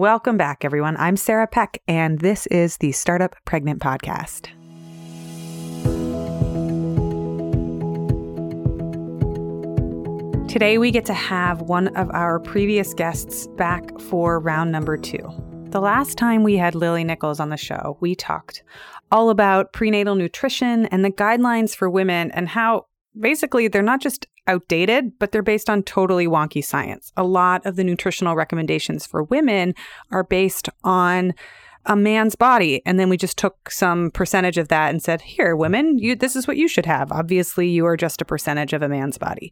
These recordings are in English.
Welcome back, everyone. I'm Sarah Peck, and this is the Startup Pregnant Podcast. Today, we get to have one of our previous guests back for round number two. The last time we had Lily Nichols on the show, we talked all about prenatal nutrition and the guidelines for women and how basically they're not just outdated, but they're based on totally wonky science. A lot of the nutritional recommendations for women are based on a man's body and then we just took some percentage of that and said here women you this is what you should have obviously you are just a percentage of a man's body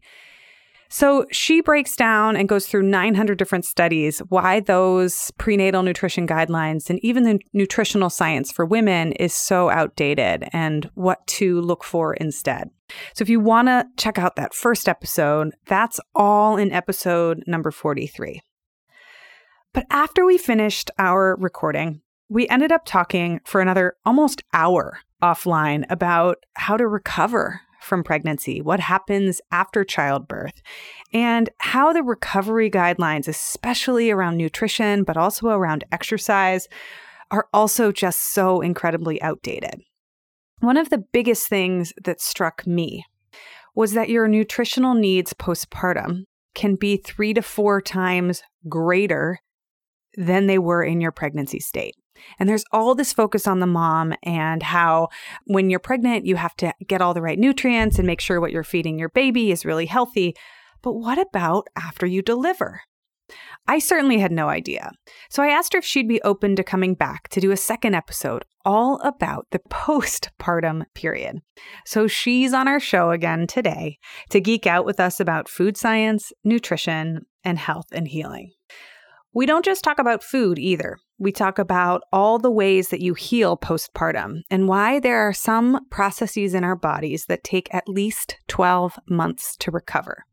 so she breaks down and goes through 900 different studies why those prenatal nutrition guidelines and even the nutritional science for women is so outdated and what to look for instead. So if you want to check out that first episode, that's all in episode number 43. But after we finished our recording, we ended up talking for another almost hour offline about how to recover from pregnancy, what happens after childbirth, and how the recovery guidelines, especially around nutrition, but also around exercise, are also just so incredibly outdated. One of the biggest things that struck me was that your nutritional needs postpartum can be three to four times greater than they were in your pregnancy state. And there's all this focus on the mom and how when you're pregnant, you have to get all the right nutrients and make sure what you're feeding your baby is really healthy. But what about after you deliver? I certainly had no idea. So I asked her if she'd be open to coming back to do a second episode all about the postpartum period. So she's on our show again today to geek out with us about food science, nutrition, and health and healing. We don't just talk about food either. We talk about all the ways that you heal postpartum and why there are some processes in our bodies that take at least 12 months to recover.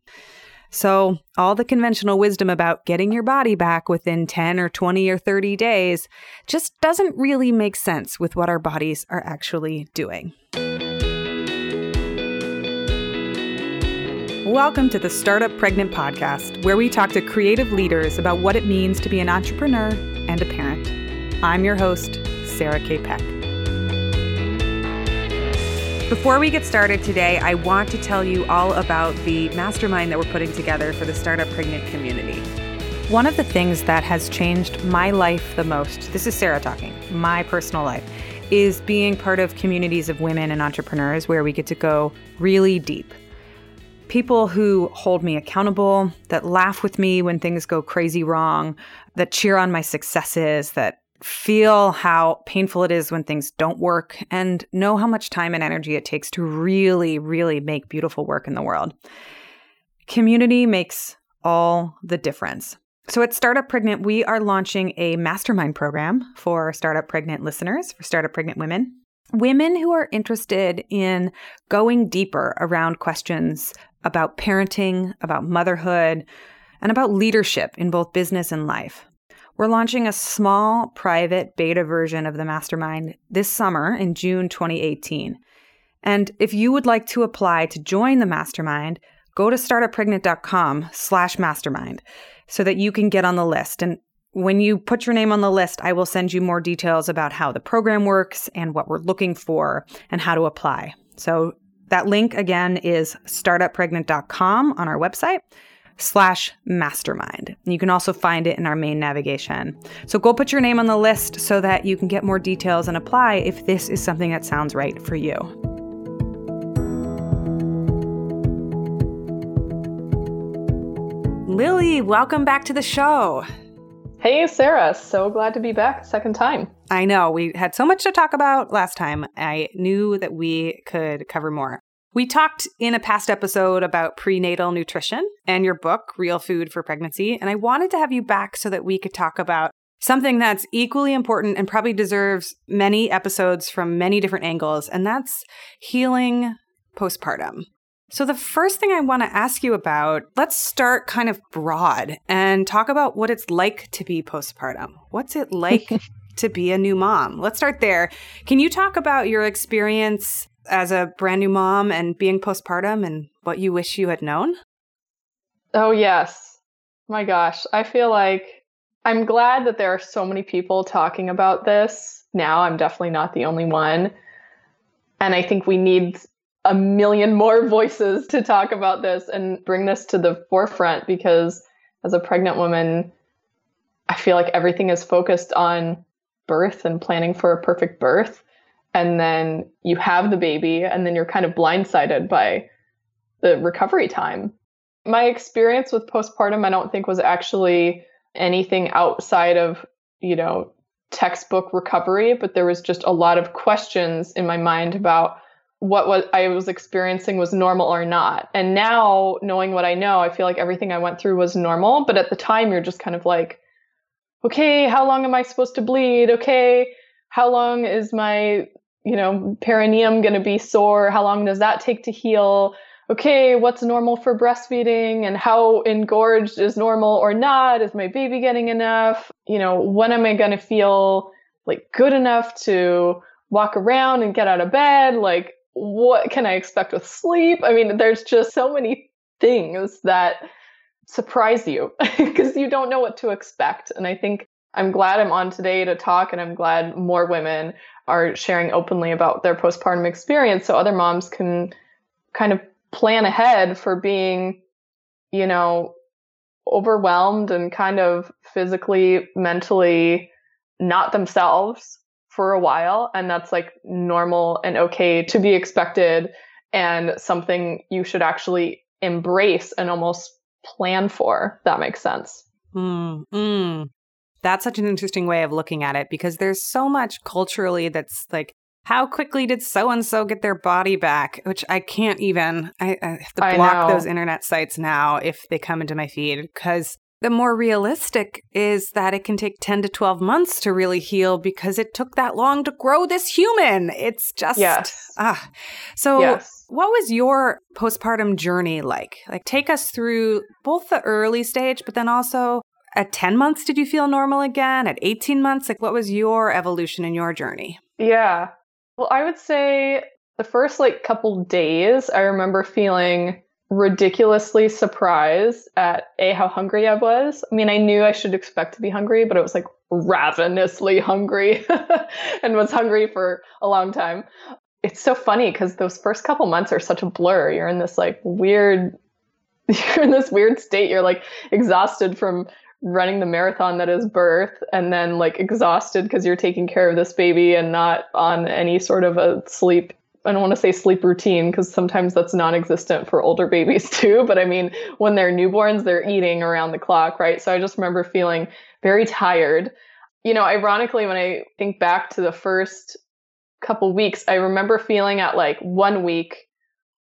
So, all the conventional wisdom about getting your body back within 10 or 20 or 30 days just doesn't really make sense with what our bodies are actually doing. Welcome to the Startup Pregnant Podcast, where we talk to creative leaders about what it means to be an entrepreneur and a parent. I'm your host, Sarah K. Peck. Before we get started today, I want to tell you all about the mastermind that we're putting together for the Startup Pregnant community. One of the things that has changed my life the most, this is Sarah talking, my personal life, is being part of communities of women and entrepreneurs where we get to go really deep people who hold me accountable, that laugh with me when things go crazy wrong, that cheer on my successes, that feel how painful it is when things don't work, and know how much time and energy it takes to really, really make beautiful work in the world. Community makes all the difference. So at Startup Pregnant, we are launching a mastermind program for Startup Pregnant listeners, for Startup Pregnant women. Women who are interested in going deeper around questions about parenting, about motherhood, and about leadership in both business and life. We're launching a small private beta version of the mastermind this summer in June 2018. And if you would like to apply to join the mastermind, go to startuppregnant.com slash mastermind so that you can get on the list. And when you put your name on the list, I will send you more details about how the program works and what we're looking for and how to apply. So that link again is startuppregnant.com on our website slash mastermind. You can also find it in our main navigation. So go put your name on the list so that you can get more details and apply if this is something that sounds right for you. Lily, welcome back to the show. Hey, Sarah. So glad to be back second time. I know. We had so much to talk about last time. I knew that we could cover more. We talked in a past episode about prenatal nutrition and your book, Real Food for Pregnancy. And I wanted to have you back so that we could talk about something that's equally important and probably deserves many episodes from many different angles, and that's healing postpartum. So, the first thing I want to ask you about, let's start kind of broad and talk about what it's like to be postpartum. What's it like to be a new mom? Let's start there. Can you talk about your experience as a brand new mom and being postpartum and what you wish you had known? Oh, yes. My gosh. I feel like I'm glad that there are so many people talking about this now. I'm definitely not the only one. And I think we need a million more voices to talk about this and bring this to the forefront because as a pregnant woman, I feel like everything is focused on birth and planning for a perfect birth. And then you have the baby, and then you're kind of blindsided by the recovery time. My experience with postpartum, I don't think was actually anything outside of, you know, textbook recovery, but there was just a lot of questions in my mind about what was I was experiencing was normal or not. And now knowing what I know, I feel like everything I went through was normal, but at the time you're just kind of like okay, how long am I supposed to bleed? Okay, how long is my, you know, perineum going to be sore? How long does that take to heal? Okay, what's normal for breastfeeding and how engorged is normal or not? Is my baby getting enough? You know, when am I going to feel like good enough to walk around and get out of bed? Like, what can I expect with sleep? I mean, there's just so many things that surprise you because you don't know what to expect. And I think I'm glad I'm on today to talk, and I'm glad more women are sharing openly about their postpartum experience so other moms can kind of plan ahead for being, you know, overwhelmed and kind of physically, mentally not themselves for a while. And that's like normal and okay to be expected and something you should actually embrace and almost plan for. That makes sense. Mm, mm. That's such an interesting way of looking at it because there's so much culturally that's like, how quickly did so and so get their body back? Which I can't even. I, I have to block those internet sites now if they come into my feed because the more realistic is that it can take 10 to 12 months to really heal because it took that long to grow this human. It's just yes. ah. So yes. what was your postpartum journey like? Like take us through both the early stage but then also at 10 months did you feel normal again? At 18 months like what was your evolution in your journey? Yeah. Well, I would say the first like couple days I remember feeling ridiculously surprised at a how hungry I was. I mean, I knew I should expect to be hungry, but it was like ravenously hungry and was hungry for a long time. It's so funny because those first couple months are such a blur. You're in this like weird you're in this weird state. You're like exhausted from running the marathon that is birth and then like exhausted because you're taking care of this baby and not on any sort of a sleep I don't want to say sleep routine because sometimes that's non-existent for older babies too. But I mean, when they're newborns, they're eating around the clock, right? So I just remember feeling very tired. You know, ironically, when I think back to the first couple weeks, I remember feeling at like one week,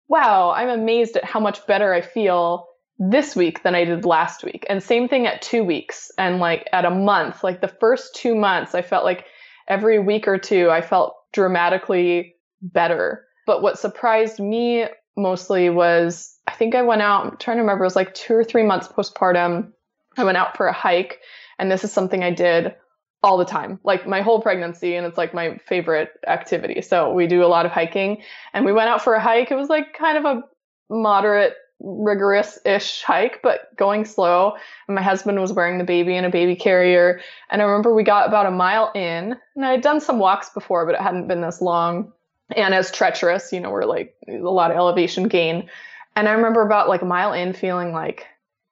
wow, I'm amazed at how much better I feel this week than I did last week. And same thing at two weeks and like at a month. Like the first two months, I felt like every week or two, I felt dramatically better. But what surprised me mostly was I think I went out, I'm trying to remember, it was like two or three months postpartum. I went out for a hike, and this is something I did all the time, like my whole pregnancy, and it's like my favorite activity. So we do a lot of hiking, and we went out for a hike. It was like kind of a moderate, rigorous ish hike, but going slow. And my husband was wearing the baby in a baby carrier. And I remember we got about a mile in, and I had done some walks before, but it hadn't been this long and as treacherous, you know, we're like a lot of elevation gain. And I remember about like a mile in feeling like,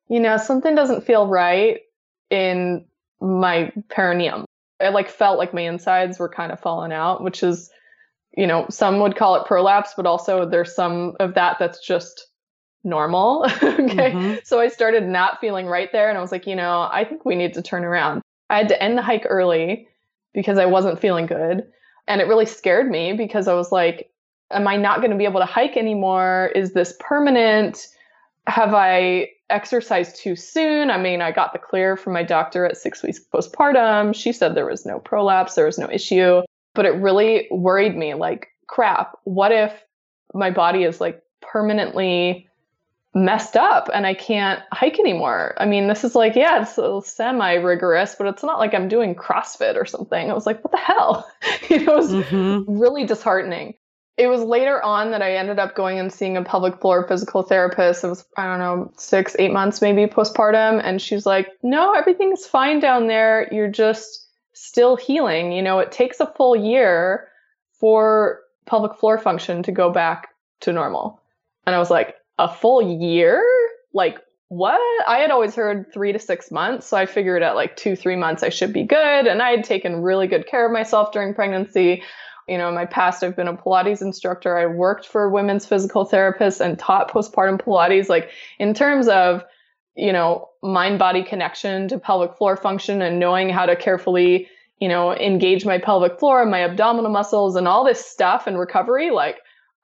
you know, something doesn't feel right in my perineum. I like felt like my insides were kind of falling out, which is, you know, some would call it prolapse, but also there's some of that that's just normal. okay. Mm-hmm. So I started not feeling right there and I was like, you know, I think we need to turn around. I had to end the hike early because I wasn't feeling good. And it really scared me because I was like, am I not going to be able to hike anymore? Is this permanent? Have I exercised too soon? I mean, I got the clear from my doctor at six weeks postpartum. She said there was no prolapse, there was no issue, but it really worried me like, crap, what if my body is like permanently messed up and I can't hike anymore. I mean, this is like, yeah, it's semi rigorous, but it's not like I'm doing CrossFit or something. I was like, what the hell? it was mm-hmm. really disheartening. it was later on that I ended up going and seeing a pelvic floor physical therapist. It was, I don't know, six, eight months maybe postpartum. And she's like, no, everything's fine down there. You're just still healing. You know, it takes a full year for pelvic floor function to go back to normal. And I was like, a full year? Like, what? I had always heard three to six months. So I figured at like two, three months, I should be good. And I had taken really good care of myself during pregnancy. You know, in my past, I've been a Pilates instructor. I worked for women's physical therapists and taught postpartum Pilates. Like, in terms of, you know, mind body connection to pelvic floor function and knowing how to carefully, you know, engage my pelvic floor and my abdominal muscles and all this stuff and recovery, like,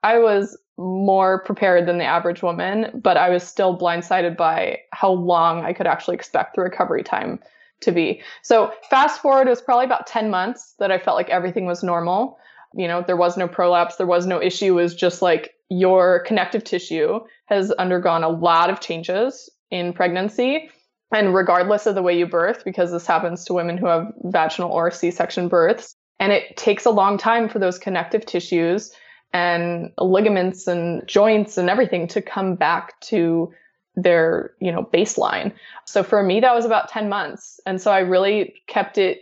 I was more prepared than the average woman, but I was still blindsided by how long I could actually expect the recovery time to be. So fast forward, it was probably about 10 months that I felt like everything was normal. You know, there was no prolapse, there was no issue. It was just like your connective tissue has undergone a lot of changes in pregnancy. And regardless of the way you birth, because this happens to women who have vaginal or C section births, and it takes a long time for those connective tissues and ligaments and joints and everything to come back to their you know baseline. So for me that was about 10 months. And so i really kept it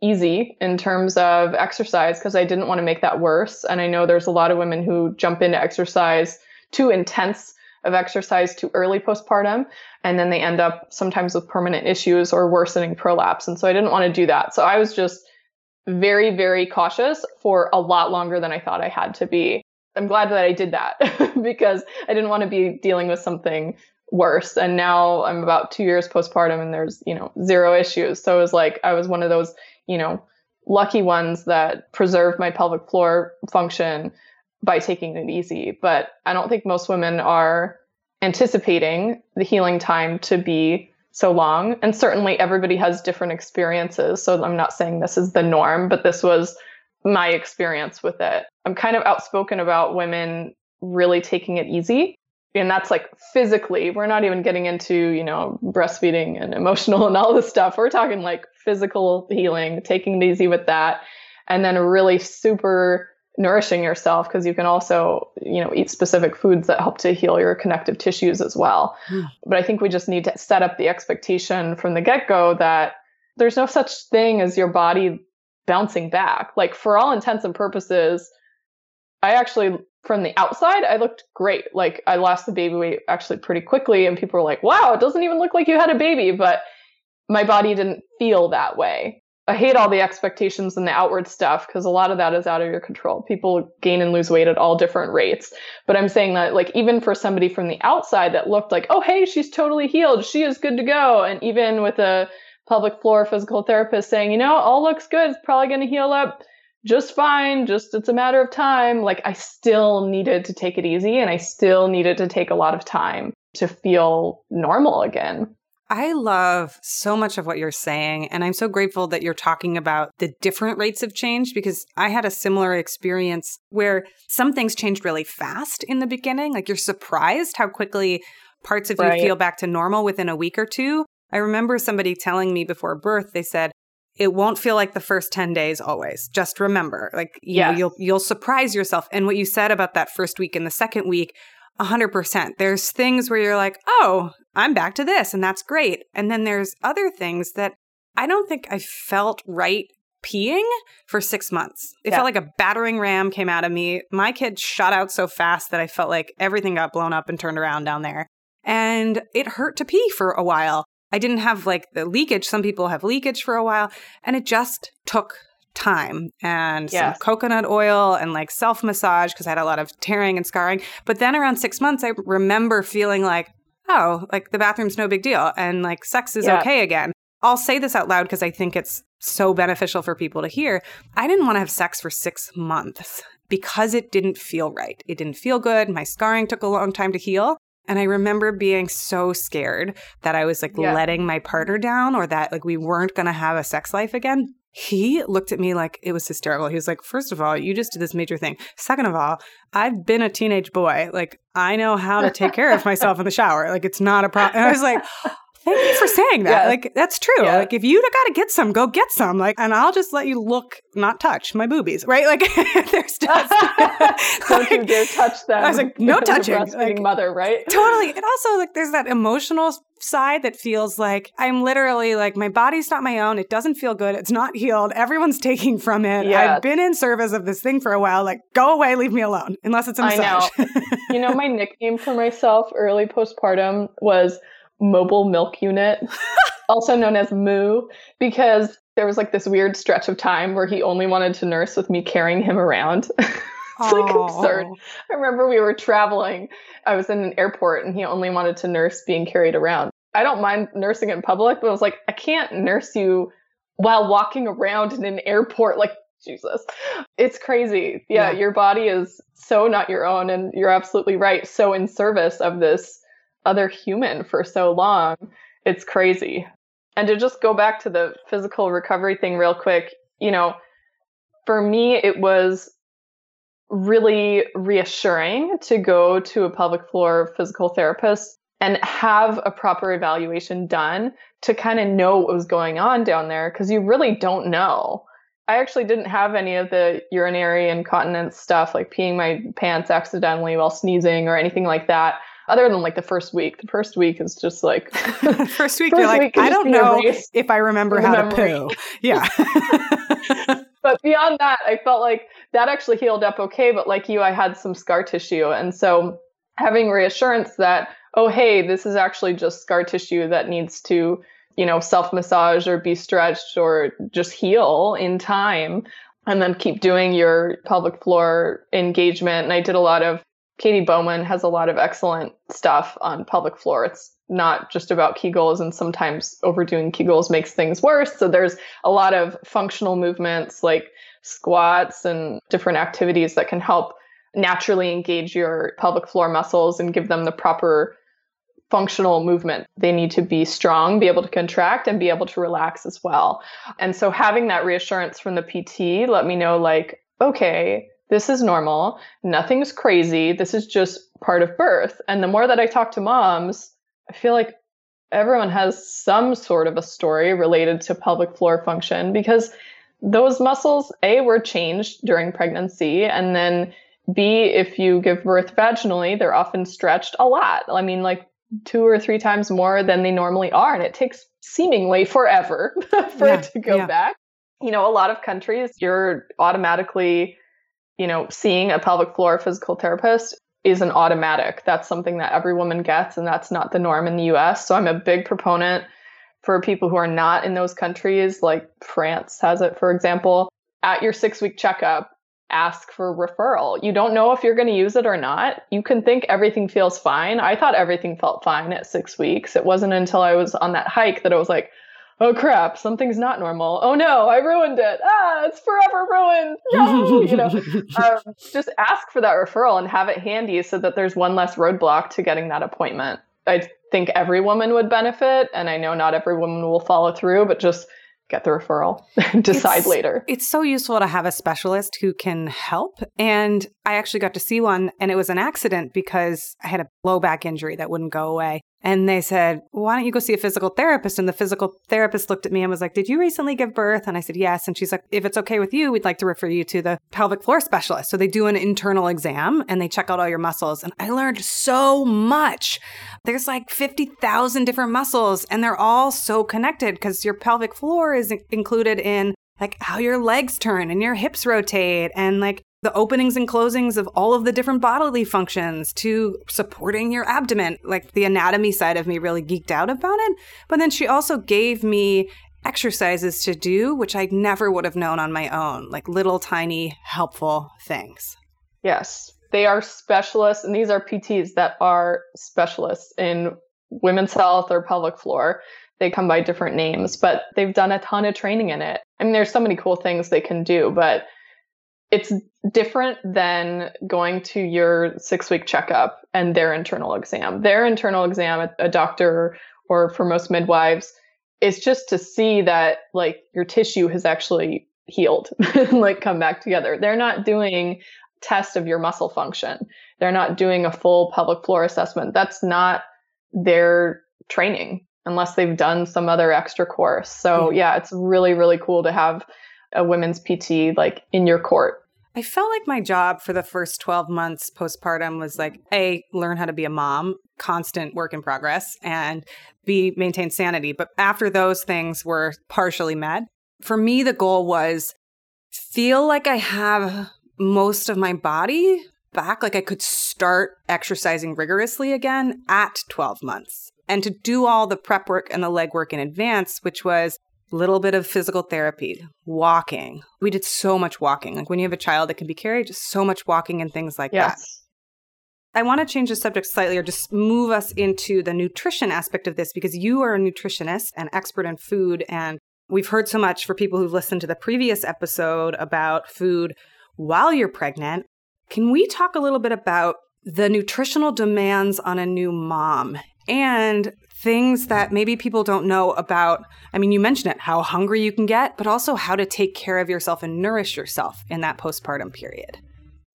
easy in terms of exercise because i didn't want to make that worse. And i know there's a lot of women who jump into exercise too intense of exercise too early postpartum and then they end up sometimes with permanent issues or worsening prolapse. And so i didn't want to do that. So i was just very, very cautious for a lot longer than I thought I had to be. I'm glad that I did that because I didn't want to be dealing with something worse. And now I'm about two years postpartum and there's, you know, zero issues. So it was like I was one of those, you know, lucky ones that preserved my pelvic floor function by taking it easy. But I don't think most women are anticipating the healing time to be so long. And certainly everybody has different experiences. So I'm not saying this is the norm, but this was my experience with it. I'm kind of outspoken about women really taking it easy. And that's like physically, we're not even getting into, you know, breastfeeding and emotional and all this stuff. We're talking like physical healing, taking it easy with that. And then really super nourishing yourself because you can also you know eat specific foods that help to heal your connective tissues as well. Mm. but i think we just need to set up the expectation from the get-go that there's no such thing as your body bouncing back. Like for all intents and purposes i actually from the outside i looked great. Like i lost the baby weight actually pretty quickly and people were like wow it doesn't even look like you had a baby but my body didn't feel that way I hate all the expectations and the outward stuff because a lot of that is out of your control. People gain and lose weight at all different rates. But I'm saying that like even for somebody from the outside that looked like, oh hey, she's totally healed, she is good to go. And even with a pelvic floor physical therapist saying, you know, all looks good, it's probably gonna heal up just fine, just it's a matter of time. Like I still needed to take it easy and I still needed to take a lot of time to feel normal again. I love so much of what you're saying. And I'm so grateful that you're talking about the different rates of change because I had a similar experience where some things changed really fast in the beginning. Like you're surprised how quickly parts of right. you feel back to normal within a week or two. I remember somebody telling me before birth, they said, it won't feel like the first 10 days always. Just remember, like, you yes. know, you'll you'll surprise yourself. And what you said about that first week and the second week, 100%. There's things where you're like, oh, I'm back to this, and that's great. And then there's other things that I don't think I felt right peeing for six months. It yeah. felt like a battering ram came out of me. My kid shot out so fast that I felt like everything got blown up and turned around down there. And it hurt to pee for a while. I didn't have like the leakage. Some people have leakage for a while, and it just took time and yes. some coconut oil and like self massage because I had a lot of tearing and scarring. But then around six months, I remember feeling like, oh, like the bathroom's no big deal and like sex is yeah. okay again. I'll say this out loud because I think it's so beneficial for people to hear. I didn't want to have sex for six months because it didn't feel right. It didn't feel good. My scarring took a long time to heal. And I remember being so scared that I was like yeah. letting my partner down or that like we weren't going to have a sex life again. He looked at me like it was hysterical. He was like, First of all, you just did this major thing. Second of all, I've been a teenage boy. Like, I know how to take care of myself in the shower. Like, it's not a problem. And I was like, Thank you for saying that. Yeah. Like that's true. Yeah. Like if you got to get some, go get some. Like, and I'll just let you look, not touch my boobies, right? Like there's just don't like, you dare touch them. I was like, no touching. Like, mother, right? Totally. And also like there's that emotional side that feels like I'm literally like my body's not my own. It doesn't feel good. It's not healed. Everyone's taking from it. Yes. I've been in service of this thing for a while. Like, go away, leave me alone. Unless it's a massage. I know. you know, my nickname for myself early postpartum was mobile milk unit, also known as Moo, because there was like this weird stretch of time where he only wanted to nurse with me carrying him around. It's like absurd. I remember we were traveling. I was in an airport and he only wanted to nurse being carried around. I don't mind nursing in public, but I was like, I can't nurse you while walking around in an airport. Like, Jesus. It's crazy. Yeah, yeah, your body is so not your own. And you're absolutely right. So in service of this other human for so long. It's crazy. And to just go back to the physical recovery thing real quick, you know, for me, it was really reassuring to go to a pelvic floor physical therapist and have a proper evaluation done to kind of know what was going on down there because you really don't know. I actually didn't have any of the urinary incontinence stuff like peeing my pants accidentally while sneezing or anything like that other than like the first week. The first week is just like first week. you you're like, I don't know if I remember how to poo. Yeah. but beyond that, I felt like that actually healed up okay. But like you, I had some scar tissue, and so having reassurance that oh hey, this is actually just scar tissue that needs to you know self massage or be stretched or just heal in time and then keep doing your pelvic floor engagement. And I did a lot of Katy Bowman has a lot of excellent stuff on pelvic floor. It's not just about Kegels, and sometimes overdoing Kegels makes things worse. So there's a lot of functional movements like squats and different activities that can help naturally engage your pelvic floor muscles and give them the proper functional movement. They need to be strong, be able to contract, and be able to relax as well. And so having that reassurance from the PT let me know, like, okay, this is normal. Nothing's crazy. This is just part of birth. And the more that I talk to moms, I feel like everyone has some sort of a story related to pelvic floor function because those muscles, A, were changed during pregnancy. And then B, if you give birth vaginally, they're often stretched a lot. I mean, like two or three times more than they normally are. And it takes seemingly forever for yeah, it to go yeah. back. You know, a lot of countries, you're automatically you know, seeing a pelvic floor physical therapist is an automatic. That's something that every woman gets, and that's not the norm in the US. So I'm a big proponent for people who are not in those countries, like France has it, for example. At your six week checkup, ask for referral. You don't know if you're going to use it or not. You can think everything feels fine. I thought everything felt fine at six weeks. It wasn't until I was on that hike that I was like, oh crap, something's not normal. Oh no, I ruined it. Ah, it's forever ruined. No, you know, um, just ask for that referral and have it handy so that there's one less roadblock to getting that appointment. I think every woman would benefit, and I know not every woman will follow through, but just get the referral, decide it's, later. It's so useful to have a specialist who can help. And I actually got to see one, and it was an accident because I had a low back injury that wouldn't go away. And they said, Why don't you go see a physical therapist? And the physical therapist looked at me and was like, Did you recently give birth? And I said, Yes. And she's like, If it's okay with you, we'd like to refer you to the pelvic floor specialist. So they do an internal exam and they check out all your muscles. And I learned so much. There's like 50,000 different muscles, and they're all so connected because your pelvic floor is included in like how your legs turn and your hips rotate and like the openings and closings of all of the different bodily functions to supporting your abdomen. Like the anatomy side of me really geeked out about it. But then she also gave me exercises to do, which I never would have known on my own, like little tiny helpful things. Yes, they are specialists, and these are PTs that are specialists in women's health or pelvic floor. They come by different names, but they've done a ton of training in it. I mean, there's so many cool things they can do, but it's different than going to your six week checkup and their internal exam. Their internal exam, a doctor or for most midwives, is just to see that like your tissue has actually healed and like come back together. They're not doing test of your muscle function. They're not doing a full pelvic floor assessment. That's not their training. unless they've done some other extra course. So hmm. yeah, it's really, really cool to have a women's PT like in your court. I felt like my job for the first 12 months postpartum was like A, learn how to be a mom, constant work in progress, and B, maintain sanity. But after those things were partially met, for me, the goal was feel like I have most of my body back, like I could start exercising rigorously again at 12 months. And to do all the prep work and the leg work in advance, which was little bit of physical therapy, walking. We did so much walking. Like when you have a child that can be carried, just so much walking and things like yes. that. I want to change the subject slightly or just move us into the nutrition aspect of this because you are a nutritionist and expert in food. And we've heard so much for people who've listened to the previous episode about food while you're pregnant. Can we talk a little bit about the nutritional demands on a new mom and things that maybe people don't know about. I mean, you mentioned it, how hungry you can get, but also how to take care of yourself and nourish yourself in that postpartum period.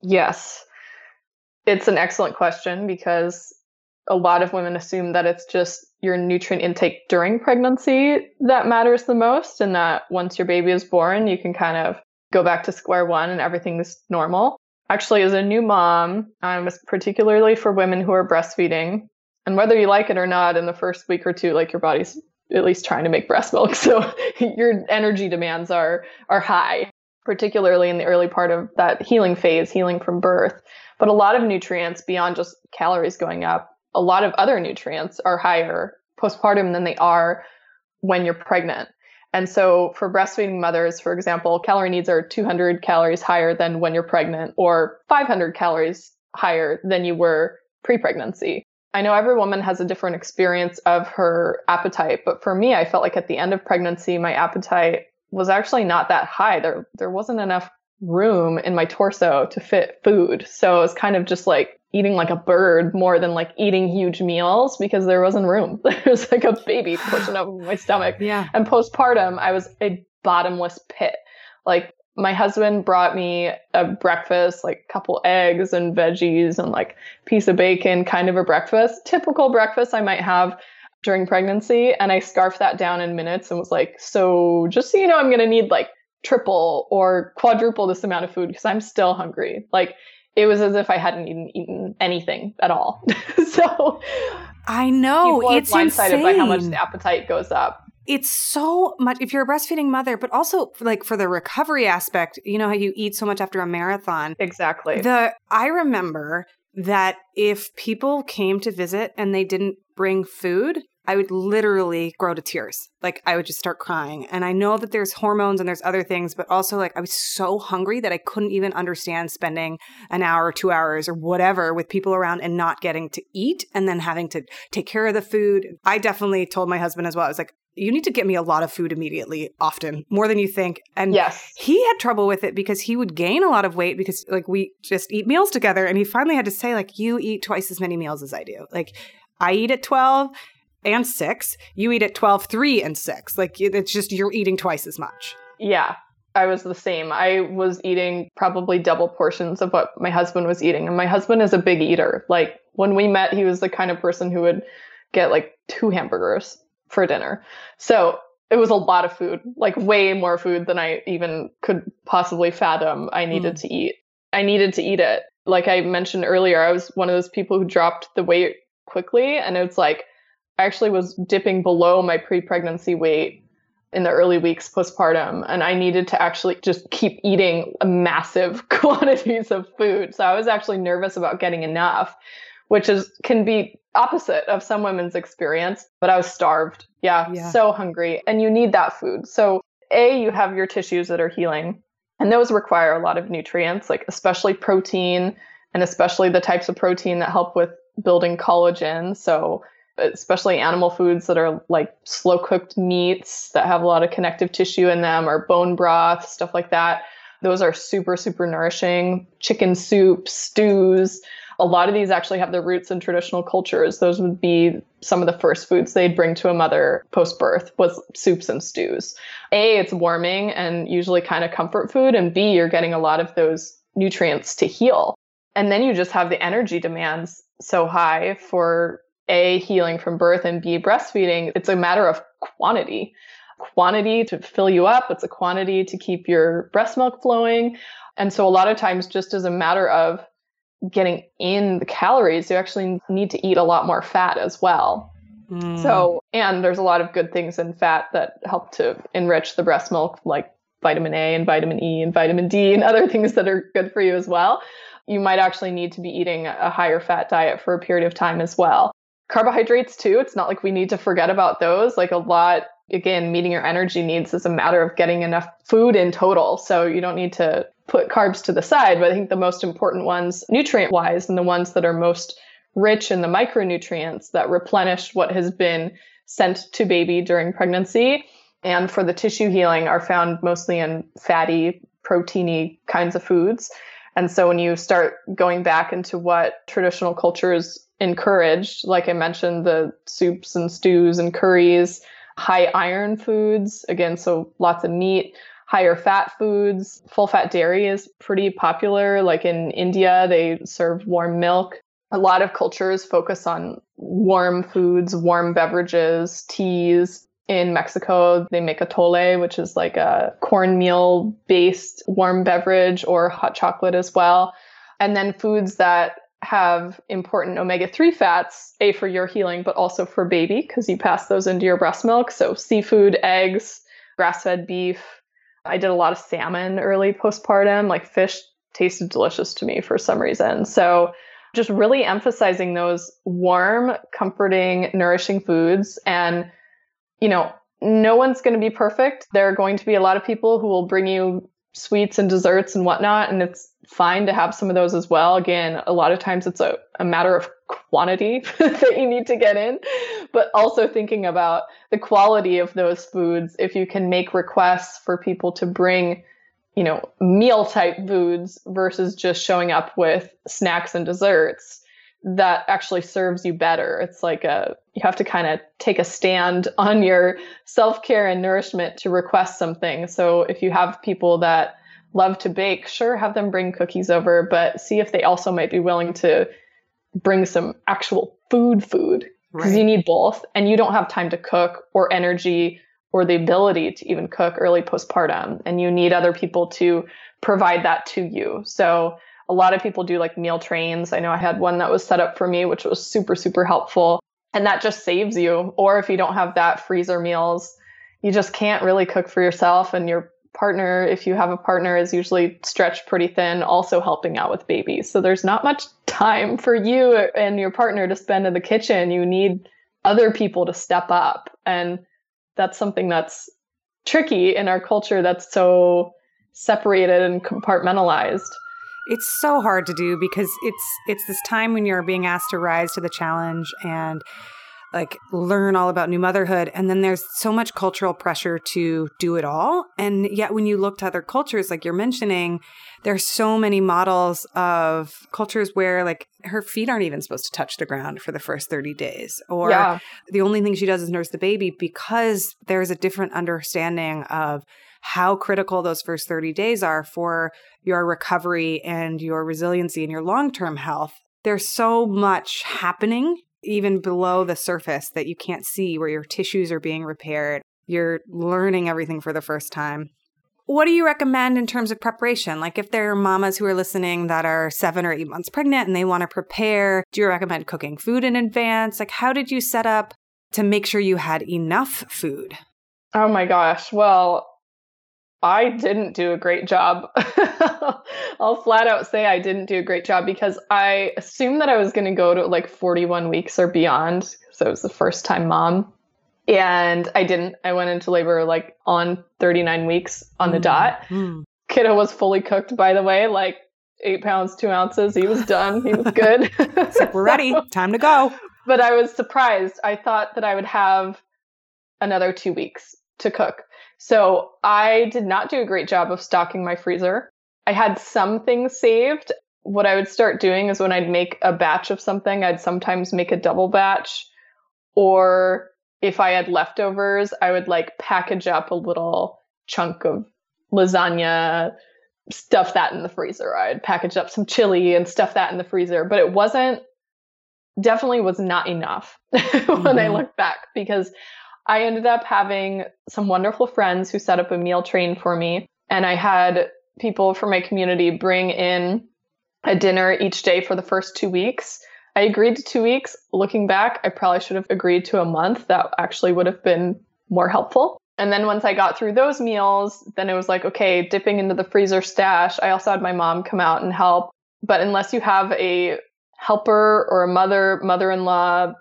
Yes. It's an excellent question because a lot of women assume that it's just your nutrient intake during pregnancy that matters the most, and that once your baby is born, you can kind of go back to square one and everything is normal. Actually, as a new mom, um, particularly for women who are breastfeeding, and whether you like it or not, in the first week or two, like your body's at least trying to make breast milk, so your energy demands are are high, particularly in the early part of that healing phase, healing from birth. But a lot of nutrients beyond just calories going up, a lot of other nutrients are higher postpartum than they are when you're pregnant. And so for breastfeeding mothers, for example, calorie needs are 200 calories higher than when you're pregnant or 500 calories higher than you were pre-pregnancy. I know every woman has a different experience of her appetite, but for me, I felt like at the end of pregnancy, my appetite was actually not that high. There, there wasn't enough room in my torso to fit food. So it was kind of just like eating like a bird more than like eating huge meals because there wasn't room. there was like a baby pushing up my stomach. Yeah. And postpartum, I was a bottomless pit. Like my husband brought me a breakfast, like a couple eggs and veggies and like piece of bacon, kind of a breakfast, typical breakfast I might have during pregnancy. And I scarfed that down in minutes and was like, so just so you know, I'm going to need like triple or quadruple this amount of food because I'm still hungry. Like it was as if I hadn't even eaten anything at all. so I know it's blindsided insane. by how much the appetite goes up it's so much if you're a breastfeeding mother but also like for the recovery aspect you know how you eat so much after a marathon exactly the i remember that if people came to visit and they didn't bring food I would literally grow to tears. Like I would just start crying. And I know that there's hormones and there's other things, but also like I was so hungry that I couldn't even understand spending an hour or two hours or whatever with people around and not getting to eat and then having to take care of the food. I definitely told my husband as well. I was like, you need to get me a lot of food immediately, often, more than you think. And yes. he had trouble with it because he would gain a lot of weight because like we just eat meals together. And he finally had to say, like, you eat twice as many meals as I do. Like I eat at 12 and 6. You eat at 12, 3 and 6. Like it's just you're eating twice as much. Yeah. I was the same. I was eating probably double portions of what my husband was eating. And my husband is a big eater. Like when we met, he was the kind of person who would get like two hamburgers for dinner. So it was a lot of food, like way more food than I even could possibly fathom I needed mm. to eat. I needed to eat it. Like I mentioned earlier, I was one of those people who dropped the weight quickly. And it's like, I actually was dipping below my pre pregnancy weight in the early weeks postpartum. And I needed to actually just keep eating massive quantities of food. So I was actually nervous about getting enough, which is can be opposite of some women's experience, but I was starved. Yeah, yeah, so hungry. And you need that food. So, A, you have your tissues that are healing, and those require a lot of nutrients, like especially protein and especially the types of protein that help with building collagen. So, especially animal foods that are like slow cooked meats that have a lot of connective tissue in them or bone broth, stuff like that. Those are super, super nourishing. Chicken soup, stews, a lot of these actually have their roots in traditional cultures. Those would be some of the first foods they'd bring to a mother post birth was soups and stews. A, it's warming and usually kind of comfort food. And B, you're getting a lot of those nutrients to heal. And then you just have the energy demands so high for A, healing from birth, and B, breastfeeding, it's a matter of quantity. Quantity to fill you up, it's a quantity to keep your breast milk flowing. And so, a lot of times, just as a matter of getting in the calories, you actually need to eat a lot more fat as well. Mm. So, and there's a lot of good things in fat that help to enrich the breast milk, like vitamin A and vitamin E and vitamin D and other things that are good for you as well. You might actually need to be eating a higher fat diet for a period of time as well. Carbohydrates, too, it's not like we need to forget about those. Like a lot, again, meeting your energy needs is a matter of getting enough food in total. So you don't need to put carbs to the side. But I think the most important ones, nutrient wise, and the ones that are most rich in the micronutrients that replenish what has been sent to baby during pregnancy and for the tissue healing are found mostly in fatty, proteiny kinds of foods. And so when you start going back into what traditional cultures encouraged, like I mentioned, the soups and stews and curries, high iron foods, again, so lots of meat, higher fat foods, full fat dairy is pretty popular. Like in India, they serve warm milk a lot of cultures focus on warm foods, warm beverages, teas. In Mexico, they make atole, which is like a cornmeal based warm beverage or hot chocolate as well. And then foods that have important omega 3 fats, A, for your healing, but also for baby, because you pass those into your breast milk. So, seafood, eggs, grass fed beef. I did a lot of salmon early postpartum, like fish tasted delicious to me for some reason. So, just really emphasizing those warm, comforting, nourishing foods. And, you know, no one's going to be perfect. There are going to be a lot of people who will bring you sweets and desserts and whatnot. And it's fine to have some of those as well. Again, a lot of times it's a, a matter of quantity that you need to get in, but also thinking about the quality of those foods. If you can make requests for people to bring you know, meal type foods versus just showing up with snacks and desserts that actually serves you better. It's like a you have to kind of take a stand on your self-care and nourishment to request something. So if you have people that love to bake, sure have them bring cookies over, but see if they also might be willing to bring some actual food food because right. you need both and you don't have time to cook or energy or the ability to even cook early postpartum and you need other people to provide that to you. So a lot of people do like meal trains. I know i had one that was set up for me which was super super helpful and that just saves you or if you don't have that freezer meals. You just can't really cook for yourself and your partner if you have a partner is usually stretched pretty thin also helping out with babies. So there's not much time for you and your partner to spend in the kitchen. You need other people to step up. And that's something that's tricky in our culture that's so separated and compartmentalized. It's so hard to do because it's it's this time when you're being asked to rise to the challenge and like learn all about new motherhood and then there's so much cultural pressure to do it all. And yet when you look to other cultures like you're mentioning there's so many models of cultures where like her feet aren't even supposed to touch the ground for the first 30 days. Or yeah. the only thing she does is nurse the baby because there's a different understanding of how critical those first 30 days are for your recovery and your resiliency and your long-term health. There's so much happening even below the surface that you can't see where your tissues are being repaired. You're learning everything for the first time. What do you recommend in terms of preparation? Like, if there are mamas who are listening that are seven or eight months pregnant and they want to prepare, do you recommend cooking food in advance? Like, how did you set up to make sure you had enough food? Oh my gosh. Well, I didn't do a great job. I'll flat out say I didn't do a great job because I assumed that I was going to go to like 41 weeks or beyond. So it was the first time mom. And I didn't. I went into labor like on 39 weeks on the mm. dot. Mm. Kiddo was fully cooked, by the way, like eight pounds, two ounces. He was done. He was good. it's like, we're ready. Time to go. But I was surprised. I thought that I would have another two weeks to cook. So I did not do a great job of stocking my freezer. I had some things saved. What I would start doing is when I'd make a batch of something, I'd sometimes make a double batch. Or if I had leftovers, I would like package up a little chunk of lasagna, stuff that in the freezer. I'd package up some chili and stuff that in the freezer. But it wasn't definitely was not enough when mm-hmm. I look back because I ended up having some wonderful friends who set up a meal train for me. And I had people from my community bring in a dinner each day for the first two weeks. I agreed to two weeks. Looking back, I probably should have agreed to a month. That actually would have been more helpful. And then once I got through those meals, then it was like, okay, dipping into the freezer stash. I also had my mom come out and help. But unless you have a helper or a mother, mother in law,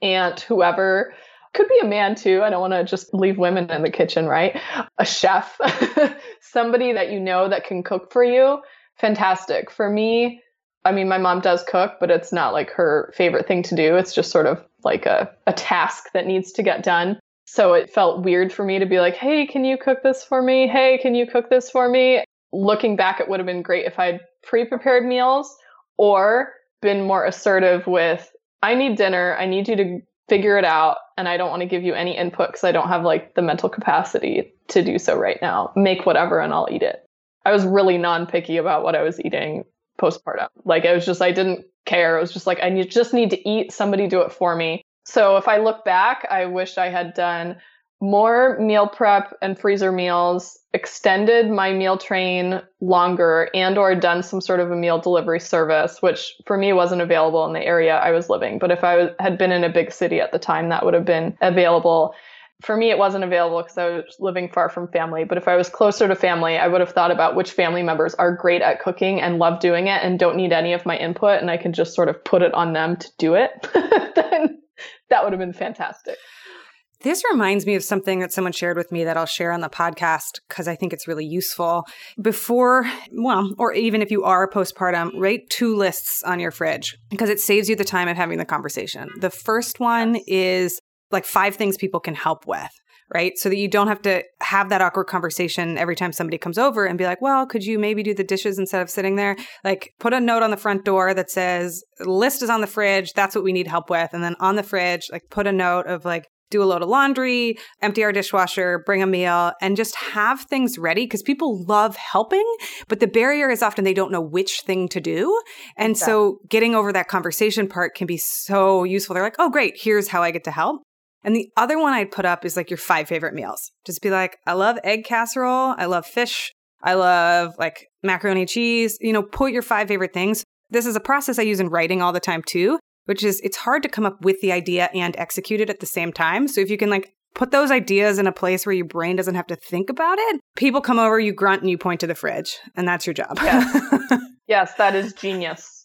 aunt, whoever, could be a man too. I don't want to just leave women in the kitchen, right? A chef, somebody that you know that can cook for you. Fantastic. For me, I mean, my mom does cook, but it's not like her favorite thing to do. It's just sort of like a, a task that needs to get done. So it felt weird for me to be like, hey, can you cook this for me? Hey, can you cook this for me? Looking back, it would have been great if I'd pre prepared meals or been more assertive with, I need dinner. I need you to figure it out and I don't want to give you any input because I don't have like the mental capacity to do so right now. Make whatever and I'll eat it. I was really non picky about what I was eating postpartum. Like it was just I didn't care. It was just like I just need to eat. Somebody do it for me. So if I look back, I wish I had done more meal prep and freezer meals, extended my meal train longer and or done some sort of a meal delivery service, which for me wasn't available in the area I was living. But if I had been in a big city at the time, that would have been available. For me, it wasn't available because I was living far from family. But if I was closer to family, I would have thought about which family members are great at cooking and love doing it and don't need any of my input. And I can just sort of put it on them to do it. then that would have been fantastic. This reminds me of something that someone shared with me that I'll share on the podcast because I think it's really useful. Before, well, or even if you are postpartum, write two lists on your fridge because it saves you the time of having the conversation. The first one is like five things people can help with right? So that you don't have to have that awkward conversation every time somebody comes over and be like, well, could you maybe do the dishes instead of sitting there? Like, put a note on the front door that says, list is on the fridge. That's what we need help with. And then on the fridge, like, put a note of like, do a load of laundry, empty our dishwasher, bring a meal, and just have things ready because people love helping. But the barrier is often they don't know which thing to do. And yeah. so getting over that conversation part can be so useful. They're like, oh, great, here's how I get to help. And the other one I'd put up is like your five favorite meals. Just be like, I love egg casserole. I love fish. I love like macaroni cheese. You know, put your five favorite things. This is a process I use in writing all the time too which is it's hard to come up with the idea and execute it at the same time. So if you can like put those ideas in a place where your brain doesn't have to think about it, people come over, you grunt and you point to the fridge, and that's your job. Yes, yes that is genius.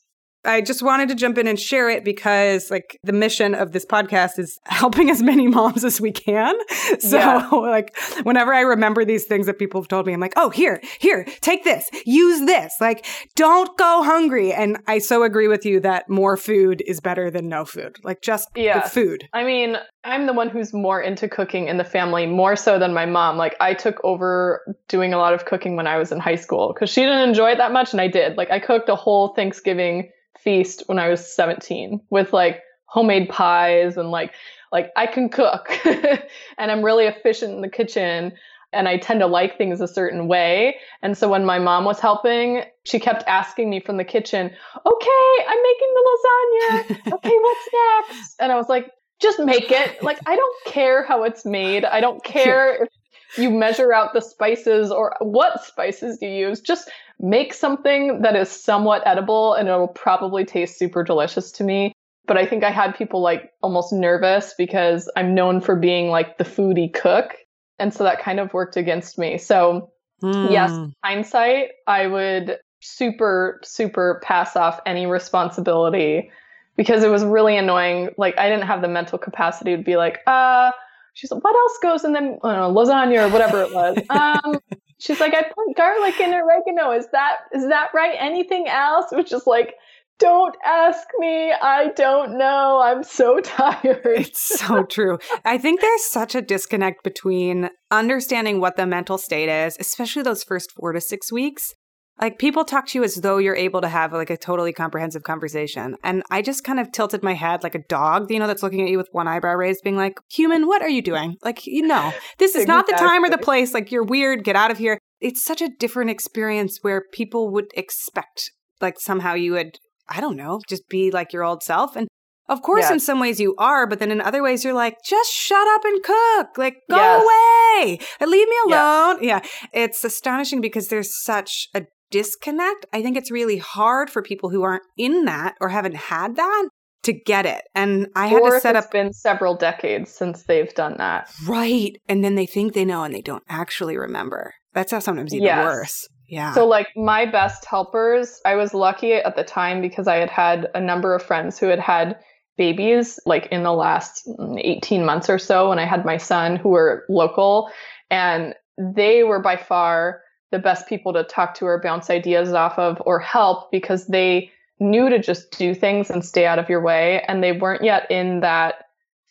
I just wanted to jump in and share it because like the mission of this podcast is helping as many moms as we can. So yeah. like whenever I remember these things that people have told me, I'm like, oh, here, here, take this, use this. Like, don't go hungry. And I so agree with you that more food is better than no food. Like just yeah. food. I mean, I'm the one who's more into cooking in the family, more so than my mom. Like I took over doing a lot of cooking when I was in high school because she didn't enjoy it that much and I did. Like I cooked a whole Thanksgiving feast when I was 17 with like homemade pies and like like I can cook and I'm really efficient in the kitchen and I tend to like things a certain way. And so when my mom was helping, she kept asking me from the kitchen, "Okay, I'm making the lasagna. Okay, what's next?" And I was like, "Just make it. Like I don't care how it's made. I don't care if you measure out the spices or what spices do you use. Just make something that is somewhat edible and it'll probably taste super delicious to me. But I think I had people like almost nervous because I'm known for being like the foodie cook. And so that kind of worked against me. So, mm. yes, hindsight, I would super, super pass off any responsibility because it was really annoying. Like, I didn't have the mental capacity to be like, uh, she's like, what else goes in the know, lasagna or whatever it was? Um, she's like, I put garlic and oregano. Is that is that right? Anything else? Which is like, don't ask me. I don't know. I'm so tired. It's so true. I think there's such a disconnect between understanding what the mental state is, especially those first four to six weeks, like people talk to you as though you're able to have like a totally comprehensive conversation. And I just kind of tilted my head like a dog, you know, that's looking at you with one eyebrow raised, being like, human, what are you doing? Like, you know, this is not the time or the place. Like, you're weird. Get out of here. It's such a different experience where people would expect like somehow you would, I don't know, just be like your old self. And Of course, Yes. in some ways you are, but then in other ways you're like, just shut up and cook. Like, go Yes. away and leave me Yes. alone. Yeah. It's astonishing because there's such a disconnect. I think it's really hard for people who aren't in that or haven't had that to get it. And I had or to set it's up been several decades since they've done that. right. And then they think they know and they don't actually remember. That's how sometimes even Yes. worse. Yeah. So, like, my best helpers, I was lucky at the time because I had had a number of friends who had had babies, like, in the last mm, 18 months or so when I had my son, who were local. And they were by far the best people to talk to or bounce ideas off of or help because they knew to just do things and stay out of your way. And they weren't yet in that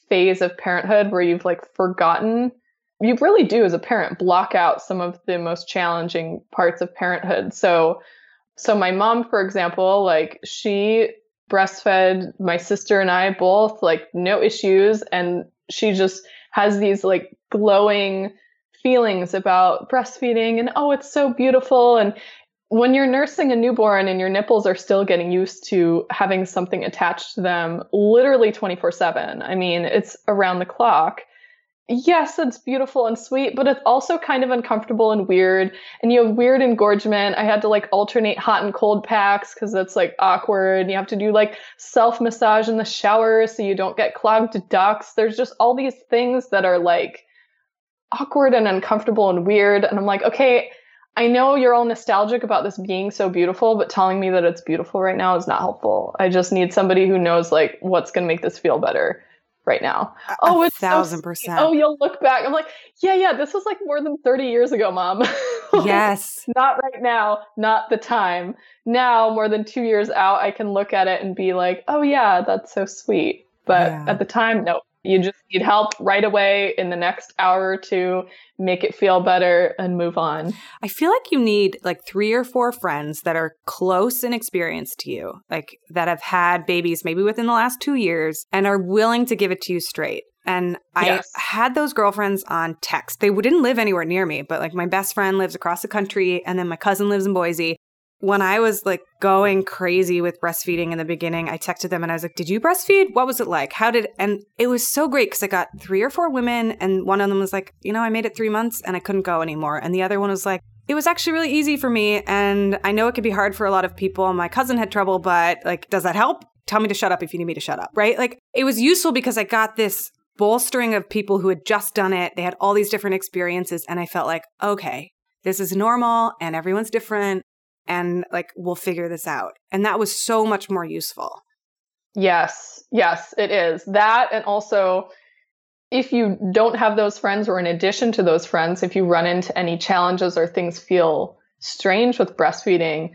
phase of parenthood where you've like forgotten. You really do as a parent block out some of the most challenging parts of parenthood. So so my mom for example like she breastfed my sister and i both like no issues. And she just has these like glowing feelings about breastfeeding and oh it's so beautiful and when you're nursing a newborn and your nipples are still getting used to having something attached to them literally 24 7 i mean it's around the clock yes, it's beautiful and sweet, but it's also kind of uncomfortable and weird. And you have weird engorgement. I had to like alternate hot and cold packs because that's like awkward. You have to do like self massage in the shower so you don't get clogged ducts. There's just all these things that are like awkward and uncomfortable and weird. And I'm like, okay, I know you're all nostalgic about this being so beautiful, but telling me that it's beautiful right now is not helpful. I just need somebody who knows like what's going to make this feel better right now. A- Oh, it's so thousand sweet. percent. Oh, you'll look back. I'm like, yeah, yeah, this was like more than 30 years ago, mom. Yes. Not right now, not the time. Now, more than two years out, I can look at it and be like, oh, yeah, that's so sweet. But Yeah. at the time, no. You just need help right away in the next hour or two, make it feel better and move on. I feel like you need like three or four friends that are close in experience to you, like that have had babies maybe within the last two years and are willing to give it to you straight. And I Yes. had those girlfriends on text. They didn't live anywhere near me, but like my best friend lives across the country and then my cousin lives in Boise. When I was like going crazy with breastfeeding in the beginning, I texted them and I was like, Did you breastfeed? What was it like? How did, and it was so great because I got three or four women and one of them was like, You know, I made it three months and I couldn't go anymore. And the other one was like, it was actually really easy for me. And I know it could be hard for a lot of people. My cousin had trouble, but like, does that help? Tell me to shut up if you need me to shut up, right? Like, it was useful because I got this bolstering of people who had just done it. They had all these different experiences. And I felt like, okay, this is normal and everyone's different. And like, we'll figure this out. And that was so much more useful. Yes, yes, it is. That and also if you don't have those friends or in addition to those friends, if you run into any challenges or things feel strange with breastfeeding,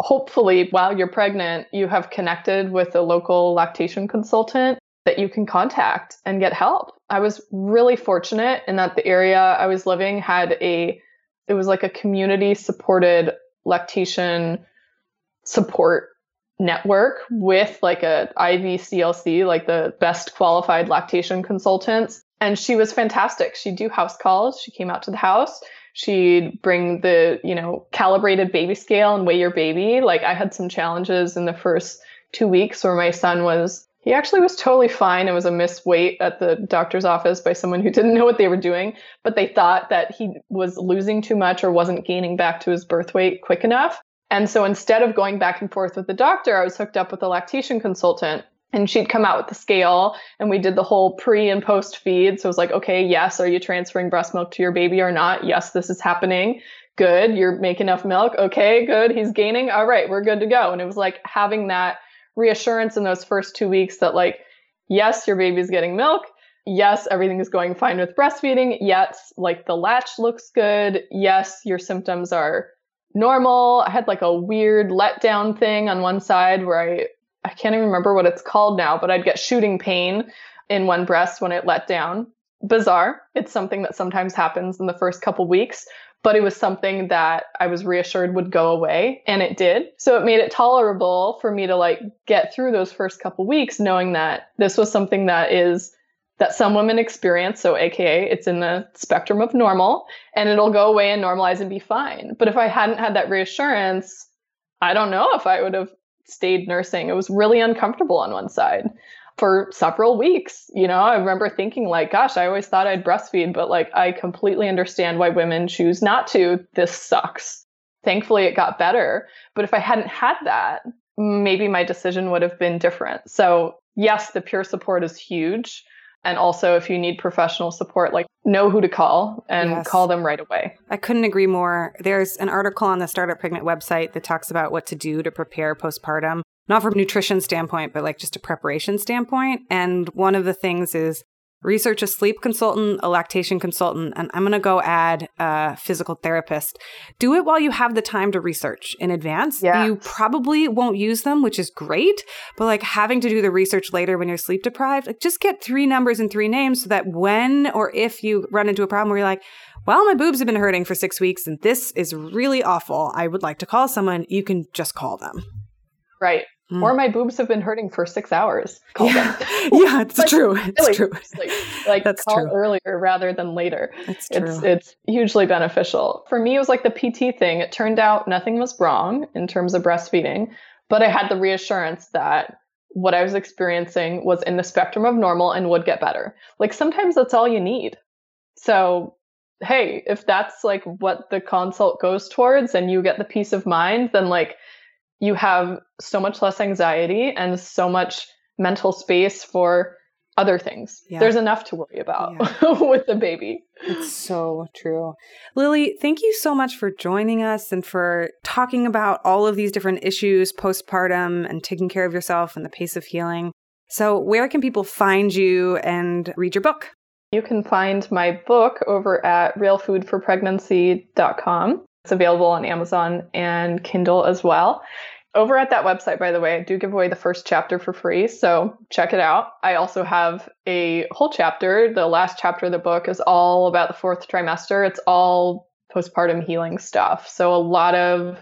hopefully while you're pregnant, you have connected with a local lactation consultant that you can contact and get help. I was really fortunate in that the area I was living had a it was like a community supported lactation support network with like a IBCLC, like the best qualified lactation consultants. And she was fantastic. She'd do house calls. She came out to the house. She'd bring the, you know, calibrated baby scale and weigh your baby. Like I had some challenges in the first two weeks where my son was, he actually was totally fine. It was a missed weight at the doctor's office by someone who didn't know what they were doing, but they thought that he was losing too much or wasn't gaining back to his birth weight quick enough. And so instead of going back and forth with the doctor, I was hooked up with a lactation consultant and she'd come out with the scale and we did the whole pre and post feed. So it was like, okay, yes, are you transferring breast milk to your baby or not? Yes, this is happening. Good. You're making enough milk. Okay, good. He's gaining. All right, we're good to go. And it was like having that reassurance in those first two weeks that like, yes, your baby's getting milk. Yes, everything is going fine with breastfeeding. Yes, like the latch looks good. Yes, your symptoms are normal. I had like a weird letdown thing on one side where I I can't even remember what it's called now, but I'd get shooting pain in one breast when it let down. Bizarre. It's something that sometimes happens in the first couple weeks, but it was something that I was reassured would go away and it did. So it made it tolerable for me to like get through those first couple weeks knowing that this was something that is that some women experience. So, AKA, it's in the spectrum of normal and it'll go away and normalize and be fine. But if I hadn't had that reassurance, I don't know if I would have stayed nursing. It was really uncomfortable on one side. For several weeks. You know, I remember thinking, like, gosh, I always thought I'd breastfeed, but like, I completely understand why women choose not to. This sucks. Thankfully, it got better. But if I hadn't had that, maybe my decision would have been different. So, yes, the peer support is huge. And also, if you need professional support, like know who to call and yes. call them right away. I couldn't agree more. There's an article on the Startup Pregnant website that talks about what to do to prepare postpartum not from a nutrition standpoint, but like just a preparation standpoint. And one of the things is research a sleep consultant, a lactation consultant, and I'm going to go add a physical therapist. Do it while you have the time to research in advance. Yeah. You probably won't use them, which is great, but like having to do the research later when you're sleep deprived, like just get three numbers and three names so that when or if you run into a problem where you're like, well, my boobs have been hurting for six weeks and this is really awful. I would like to call someone. You can just call them. Right. Mm. Or my boobs have been hurting for six hours. Call yeah, yeah, it's like, true. It's really, true. Like, like That's call true. earlier rather than later. It's true. It's, it's hugely beneficial. For me, it was like the PT thing. It turned out nothing was wrong in terms of breastfeeding, but I had the reassurance that what I was experiencing was in the spectrum of normal and would get better. Like sometimes that's all you need. So, hey, if that's like what the consult goes towards and you get the peace of mind, then like you have so much less anxiety and so much mental space for other things. Yeah. There's enough to worry about yeah. with the baby. It's so true. Lily, thank you so much for joining us and for talking about all of these different issues postpartum and taking care of yourself and the pace of healing. So, where can people find you and read your book? You can find my book over at realfoodforpregnancy.com. It's available on Amazon and Kindle as well. Over at that website, by the way, I do give away the first chapter for free, so check it out. I also have a whole chapter. The last chapter of the book is all about the fourth trimester. It's all postpartum healing stuff. So a lot of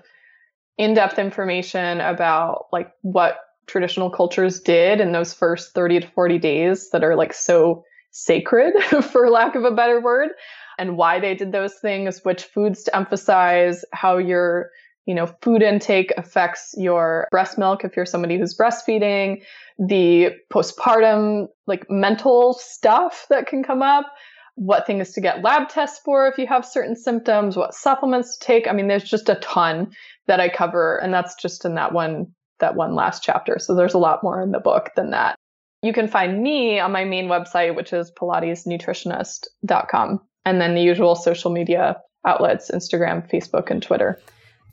in-depth information about like what traditional cultures did in those first 30 to 40 days that are like so sacred for lack of a better word and why they did those things, which foods to emphasize, how your you know, food intake affects your breast milk if you're somebody who's breastfeeding, the postpartum, like mental stuff that can come up, what things to get lab tests for if you have certain symptoms, what supplements to take. I mean, there's just a ton that I cover, and that's just in that one that one last chapter. So there's a lot more in the book than that. You can find me on my main website, which is pilatesnutritionist.com and then the usual social media outlets Instagram, Facebook, and Twitter.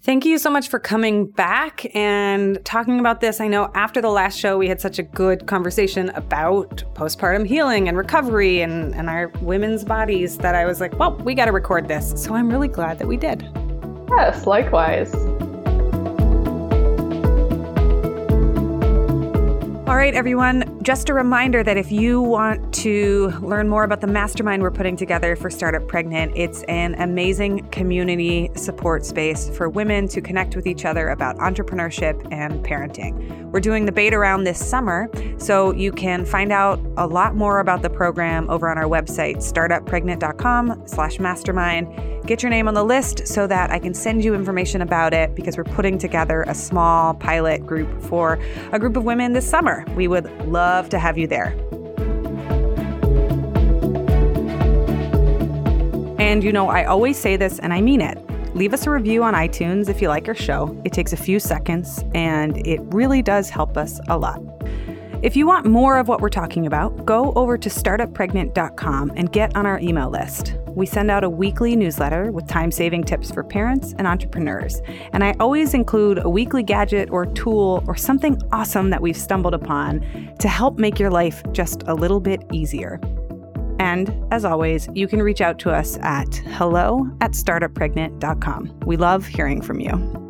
Thank you so much for coming back and talking about this. I know after the last show, we had such a good conversation about postpartum healing and recovery and, and our women's bodies that I was like, well, we got to record this. So I'm really glad that we did. Yes, likewise. Right, everyone, just a reminder that if you want to learn more about the mastermind we're putting together for Startup Pregnant, it's an amazing community support space for women to connect with each other about entrepreneurship and parenting. We're doing the beta round this summer, so you can find out a lot more about the program over on our website, startuppregnant.com slash mastermind. Get your name on the list so that I can send you information about it because we're putting together a small pilot group for a group of women this summer. We would love to have you there. And you know, I always say this and I mean it. Leave us a review on iTunes if you like our show. It takes a few seconds and it really does help us a lot. If you want more of what we're talking about, go over to startuppregnant.com and get on our email list. We send out a weekly newsletter with time saving tips for parents and entrepreneurs. And I always include a weekly gadget or tool or something awesome that we've stumbled upon to help make your life just a little bit easier. And as always, you can reach out to us at hello at startuppregnant.com. We love hearing from you.